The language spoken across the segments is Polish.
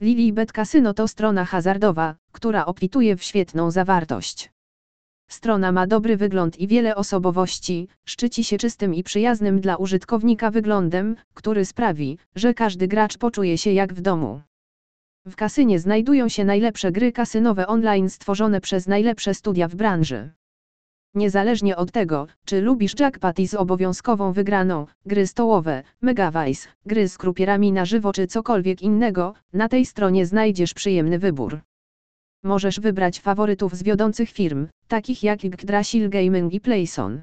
Lilibet Casino to strona hazardowa, która obfituje w świetną zawartość. Strona ma dobry wygląd i wiele osobowości, szczyci się czystym i przyjaznym dla użytkownika wyglądem, który sprawi, że każdy gracz poczuje się jak w domu. W kasynie znajdują się najlepsze gry kasynowe online stworzone przez najlepsze studia w branży. Niezależnie od tego, czy lubisz jackpoty z obowiązkową wygraną, gry stołowe, megavice, gry z krupierami na żywo czy cokolwiek innego, na tej stronie znajdziesz przyjemny wybór. Możesz wybrać faworytów z wiodących firm, takich jak Yggdrasil Gaming i Playson.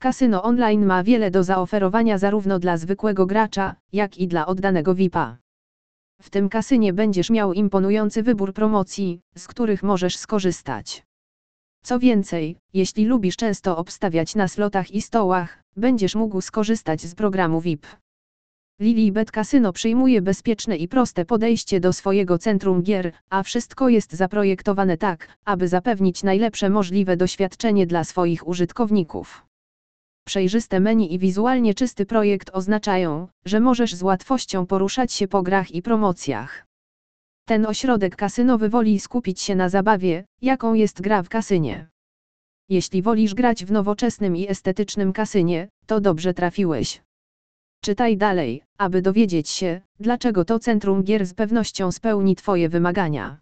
Kasyno online ma wiele do zaoferowania zarówno dla zwykłego gracza, jak i dla oddanego VIP-a. W tym kasynie będziesz miał imponujący wybór promocji, z których możesz skorzystać. Co więcej, jeśli lubisz często obstawiać na slotach i stołach, będziesz mógł skorzystać z programu VIP. Lilibet Casino przyjmuje bezpieczne i proste podejście do swojego centrum gier, a wszystko jest zaprojektowane tak, aby zapewnić najlepsze możliwe doświadczenie dla swoich użytkowników. Przejrzyste menu i wizualnie czysty projekt oznaczają, że możesz z łatwością poruszać się po grach i promocjach. Ten ośrodek kasynowy woli skupić się na zabawie, jaką jest gra w kasynie. Jeśli wolisz grać w nowoczesnym i estetycznym kasynie, to dobrze trafiłeś. Czytaj dalej, aby dowiedzieć się, dlaczego to centrum gier z pewnością spełni Twoje wymagania.